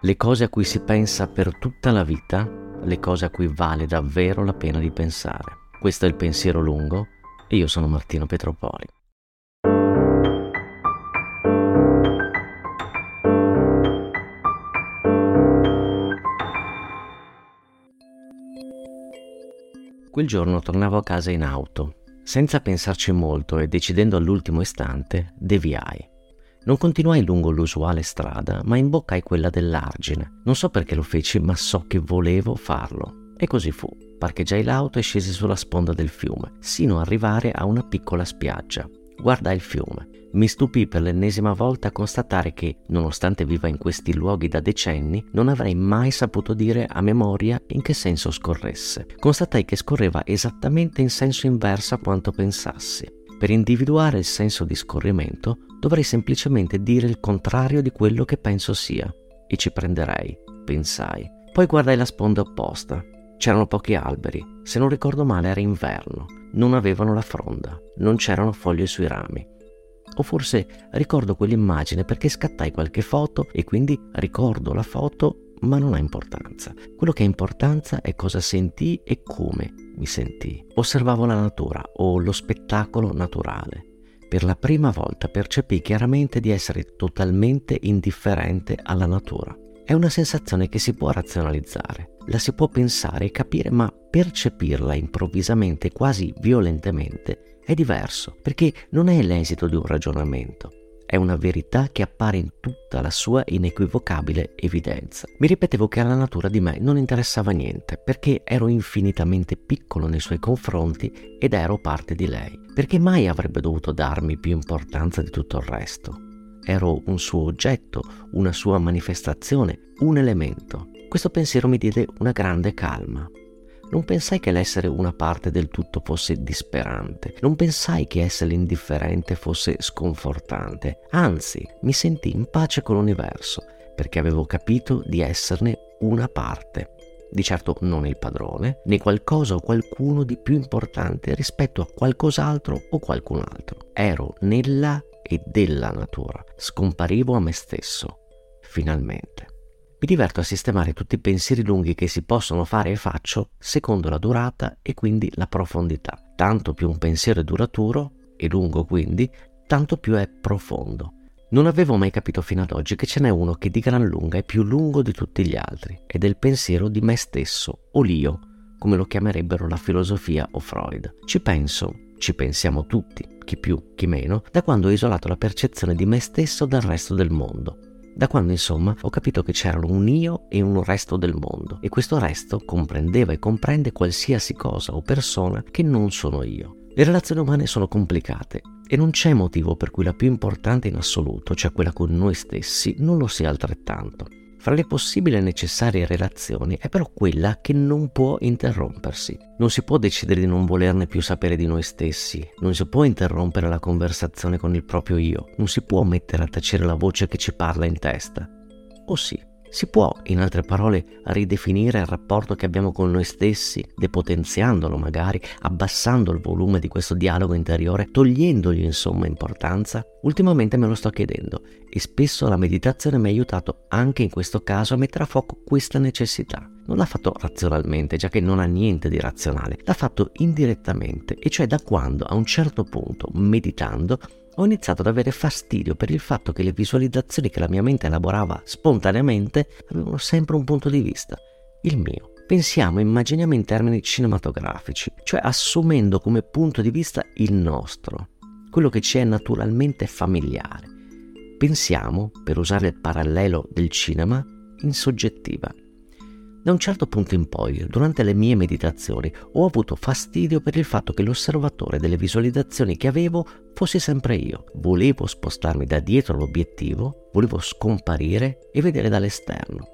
le cose a cui si pensa per tutta la vita, le cose a cui vale davvero la pena di pensare. Questo è il pensiero lungo e io sono Martino Petropoli. Quel giorno tornavo a casa in auto. Senza pensarci molto e decidendo all'ultimo istante, deviai. Non continuai lungo l'usuale strada, ma imboccai quella dell'argine. Non so perché lo feci, ma so che volevo farlo. E così fu. Parcheggiai l'auto e scesi sulla sponda del fiume, sino a arrivare a una piccola spiaggia. Guardai il fiume. Mi stupì per l'ennesima volta a constatare che, nonostante viva in questi luoghi da decenni, non avrei mai saputo dire a memoria in che senso scorresse. Constatai che scorreva esattamente in senso inverso a quanto pensassi. Per individuare il senso di scorrimento dovrei semplicemente dire il contrario di quello che penso sia. E ci prenderei, pensai. Poi guardai la sponda opposta. C'erano pochi alberi, se non ricordo male era inverno, non avevano la fronda, non c'erano foglie sui rami. O forse ricordo quell'immagine perché scattai qualche foto e quindi ricordo la foto, ma non ha importanza. Quello che ha importanza è cosa sentii e come mi sentii. Osservavo la natura o lo spettacolo naturale. Per la prima volta percepì chiaramente di essere totalmente indifferente alla natura. È una sensazione che si può razionalizzare, la si può pensare e capire, ma percepirla improvvisamente, quasi violentemente, è diverso, perché non è l'esito di un ragionamento, è una verità che appare in tutta la sua inequivocabile evidenza. Mi ripetevo che alla natura di me non interessava niente, perché ero infinitamente piccolo nei suoi confronti ed ero parte di lei. Perché mai avrebbe dovuto darmi più importanza di tutto il resto? Ero un suo oggetto, una sua manifestazione, un elemento. Questo pensiero mi diede una grande calma. Non pensai che l'essere una parte del tutto fosse disperante, non pensai che essere indifferente fosse sconfortante, anzi mi sentii in pace con l'universo, perché avevo capito di esserne una parte. Di certo non il padrone, né qualcosa o qualcuno di più importante rispetto a qualcos'altro o qualcun altro. Ero nella e della natura, scomparivo a me stesso, finalmente. Mi diverto a sistemare tutti i pensieri lunghi che si possono fare e faccio secondo la durata e quindi la profondità. Tanto più un pensiero è duraturo e lungo quindi, tanto più è profondo. Non avevo mai capito fino ad oggi che ce n'è uno che di gran lunga è più lungo di tutti gli altri ed è il pensiero di me stesso o l'io, come lo chiamerebbero la filosofia o Freud. Ci penso, ci pensiamo tutti, chi più, chi meno, da quando ho isolato la percezione di me stesso dal resto del mondo da quando insomma ho capito che c'erano un io e un resto del mondo e questo resto comprendeva e comprende qualsiasi cosa o persona che non sono io. Le relazioni umane sono complicate e non c'è motivo per cui la più importante in assoluto, cioè quella con noi stessi, non lo sia altrettanto. Fra le possibili e necessarie relazioni è però quella che non può interrompersi. Non si può decidere di non volerne più sapere di noi stessi, non si può interrompere la conversazione con il proprio io, non si può mettere a tacere la voce che ci parla in testa. O sì, si può, in altre parole, ridefinire il rapporto che abbiamo con noi stessi, depotenziandolo magari, abbassando il volume di questo dialogo interiore, togliendogli insomma importanza? Ultimamente me lo sto chiedendo e spesso la meditazione mi ha aiutato anche in questo caso a mettere a fuoco questa necessità. Non l'ha fatto razionalmente, già che non ha niente di razionale, l'ha fatto indirettamente, e cioè da quando a un certo punto, meditando, ho iniziato ad avere fastidio per il fatto che le visualizzazioni che la mia mente elaborava spontaneamente avevano sempre un punto di vista, il mio. Pensiamo, immaginiamo in termini cinematografici, cioè assumendo come punto di vista il nostro, quello che ci è naturalmente familiare. Pensiamo, per usare il parallelo del cinema, in soggettiva. Da un certo punto in poi, durante le mie meditazioni, ho avuto fastidio per il fatto che l'osservatore delle visualizzazioni che avevo fossi sempre io. Volevo spostarmi da dietro all'obiettivo, volevo scomparire e vedere dall'esterno.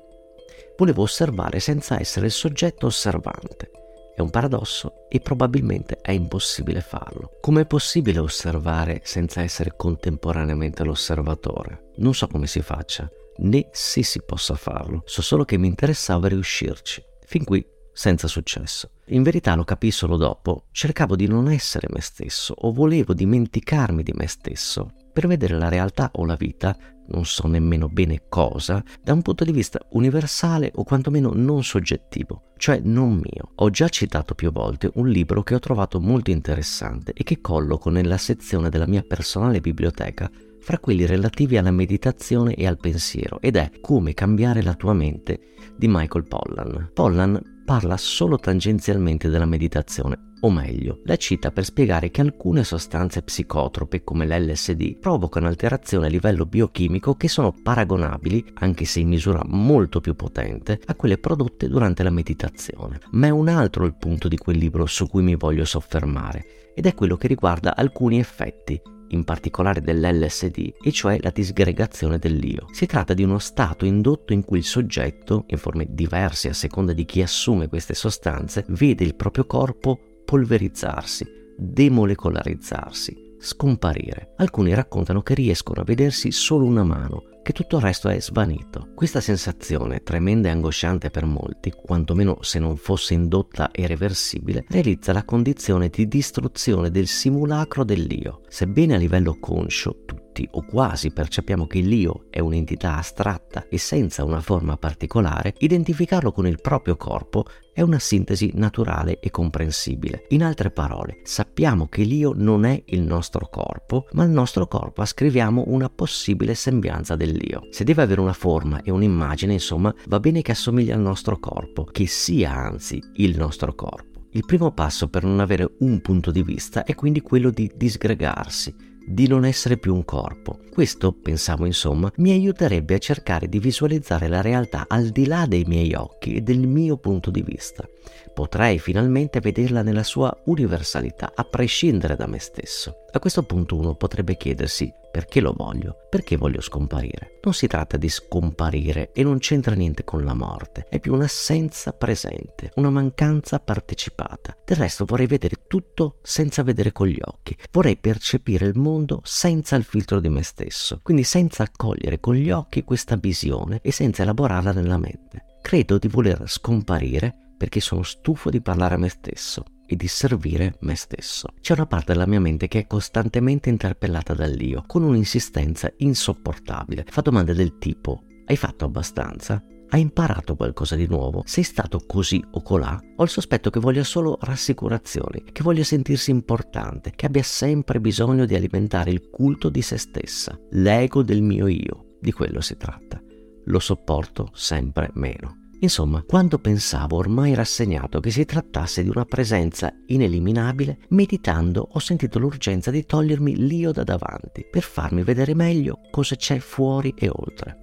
Volevo osservare senza essere il soggetto osservante. È un paradosso e probabilmente è impossibile farlo. Com'è possibile osservare senza essere contemporaneamente l'osservatore? Non so come si faccia né se si possa farlo, so solo che mi interessava riuscirci. Fin qui senza successo. In verità lo capii solo dopo, cercavo di non essere me stesso o volevo dimenticarmi di me stesso per vedere la realtà o la vita non so nemmeno bene cosa, da un punto di vista universale o quantomeno non soggettivo, cioè non mio. Ho già citato più volte un libro che ho trovato molto interessante e che colloco nella sezione della mia personale biblioteca fra quelli relativi alla meditazione e al pensiero, ed è Come cambiare la tua mente di Michael Pollan. Pollan parla solo tangenzialmente della meditazione, o meglio, la cita per spiegare che alcune sostanze psicotrope come l'LSD provocano alterazioni a livello biochimico che sono paragonabili, anche se in misura molto più potente, a quelle prodotte durante la meditazione. Ma è un altro il punto di quel libro su cui mi voglio soffermare, ed è quello che riguarda alcuni effetti in particolare dell'LSD, e cioè la disgregazione dell'io. Si tratta di uno stato indotto in cui il soggetto, in forme diverse a seconda di chi assume queste sostanze, vede il proprio corpo polverizzarsi, demolecolarizzarsi, scomparire. Alcuni raccontano che riescono a vedersi solo una mano, che tutto il resto è svanito. Questa sensazione, tremenda e angosciante per molti, quantomeno se non fosse indotta e reversibile, realizza la condizione di distruzione del simulacro dell'io. Sebbene a livello conscio tutti o quasi percepiamo che l'io è un'entità astratta e senza una forma particolare, identificarlo con il proprio corpo è una sintesi naturale e comprensibile. In altre parole, sappiamo che l'io non è il nostro corpo, ma al nostro corpo ascriviamo una possibile sembianza dell'io. Se deve avere una forma e un'immagine, insomma, va bene che assomigli al nostro corpo, che sia anzi il nostro corpo. Il primo passo per non avere un punto di vista è quindi quello di disgregarsi, di non essere più un corpo. Questo, pensavo insomma, mi aiuterebbe a cercare di visualizzare la realtà al di là dei miei occhi e del mio punto di vista. Potrei finalmente vederla nella sua universalità, a prescindere da me stesso. A questo punto uno potrebbe chiedersi perché lo voglio? Perché voglio scomparire? Non si tratta di scomparire e non c'entra niente con la morte, è più un'assenza presente, una mancanza partecipata. Del resto vorrei vedere tutto senza vedere con gli occhi, vorrei percepire il mondo senza il filtro di me stesso, quindi senza accogliere con gli occhi questa visione e senza elaborarla nella mente. Credo di voler scomparire perché sono stufo di parlare a me stesso e di servire me stesso. C'è una parte della mia mente che è costantemente interpellata dall'io, con un'insistenza insopportabile. Fa domande del tipo: Hai fatto abbastanza? Hai imparato qualcosa di nuovo? Sei stato così o colà? Ho il sospetto che voglia solo rassicurazioni, che voglia sentirsi importante, che abbia sempre bisogno di alimentare il culto di se stessa, l'ego del mio io. Di quello si tratta. Lo sopporto sempre meno. Insomma, quando pensavo ormai rassegnato che si trattasse di una presenza ineliminabile, meditando ho sentito l'urgenza di togliermi l'io da davanti per farmi vedere meglio cosa c'è fuori e oltre.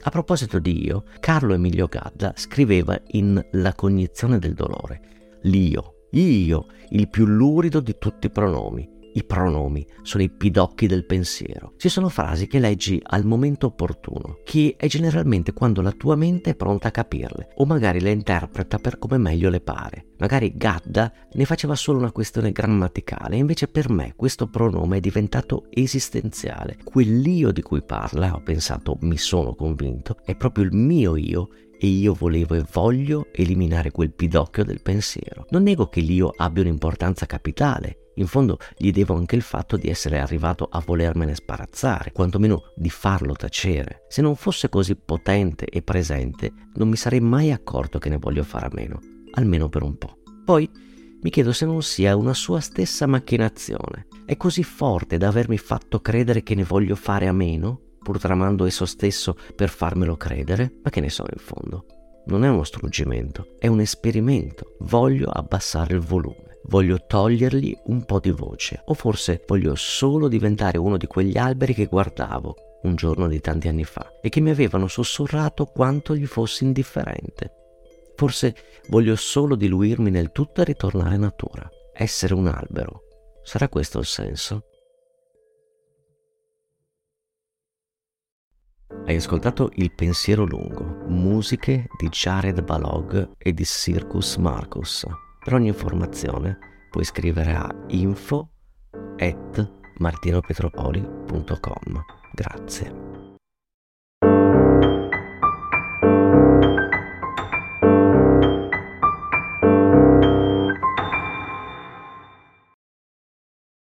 A proposito di io, Carlo Emilio Gadda scriveva in La cognizione del dolore, l'io, io, il più lurido di tutti i pronomi, i pronomi sono i pidocchi del pensiero. Ci sono frasi che leggi al momento opportuno, che è generalmente quando la tua mente è pronta a capirle, o magari le interpreta per come meglio le pare. Magari Gadda ne faceva solo una questione grammaticale, invece per me questo pronome è diventato esistenziale. Quell'io di cui parla, ho pensato, mi sono convinto, è proprio il mio io e io volevo e voglio eliminare quel pidocchio del pensiero. Non nego che l'io abbia un'importanza capitale in fondo gli devo anche il fatto di essere arrivato a volermene sparazzare, quantomeno di farlo tacere. Se non fosse così potente e presente, non mi sarei mai accorto che ne voglio fare a meno, almeno per un po'. Poi mi chiedo se non sia una sua stessa macchinazione. È così forte da avermi fatto credere che ne voglio fare a meno, pur tramando esso stesso per farmelo credere? Ma che ne so in fondo? Non è uno struggimento, è un esperimento. Voglio abbassare il volume voglio togliergli un po' di voce, o forse voglio solo diventare uno di quegli alberi che guardavo un giorno di tanti anni fa e che mi avevano sussurrato quanto gli fossi indifferente. Forse voglio solo diluirmi nel tutto e ritornare natura, essere un albero. Sarà questo il senso? Hai ascoltato Il pensiero lungo, musiche di Jared Balog e di Circus Marcus. Per ogni informazione puoi scrivere a info at martinopetropoli.com. Grazie.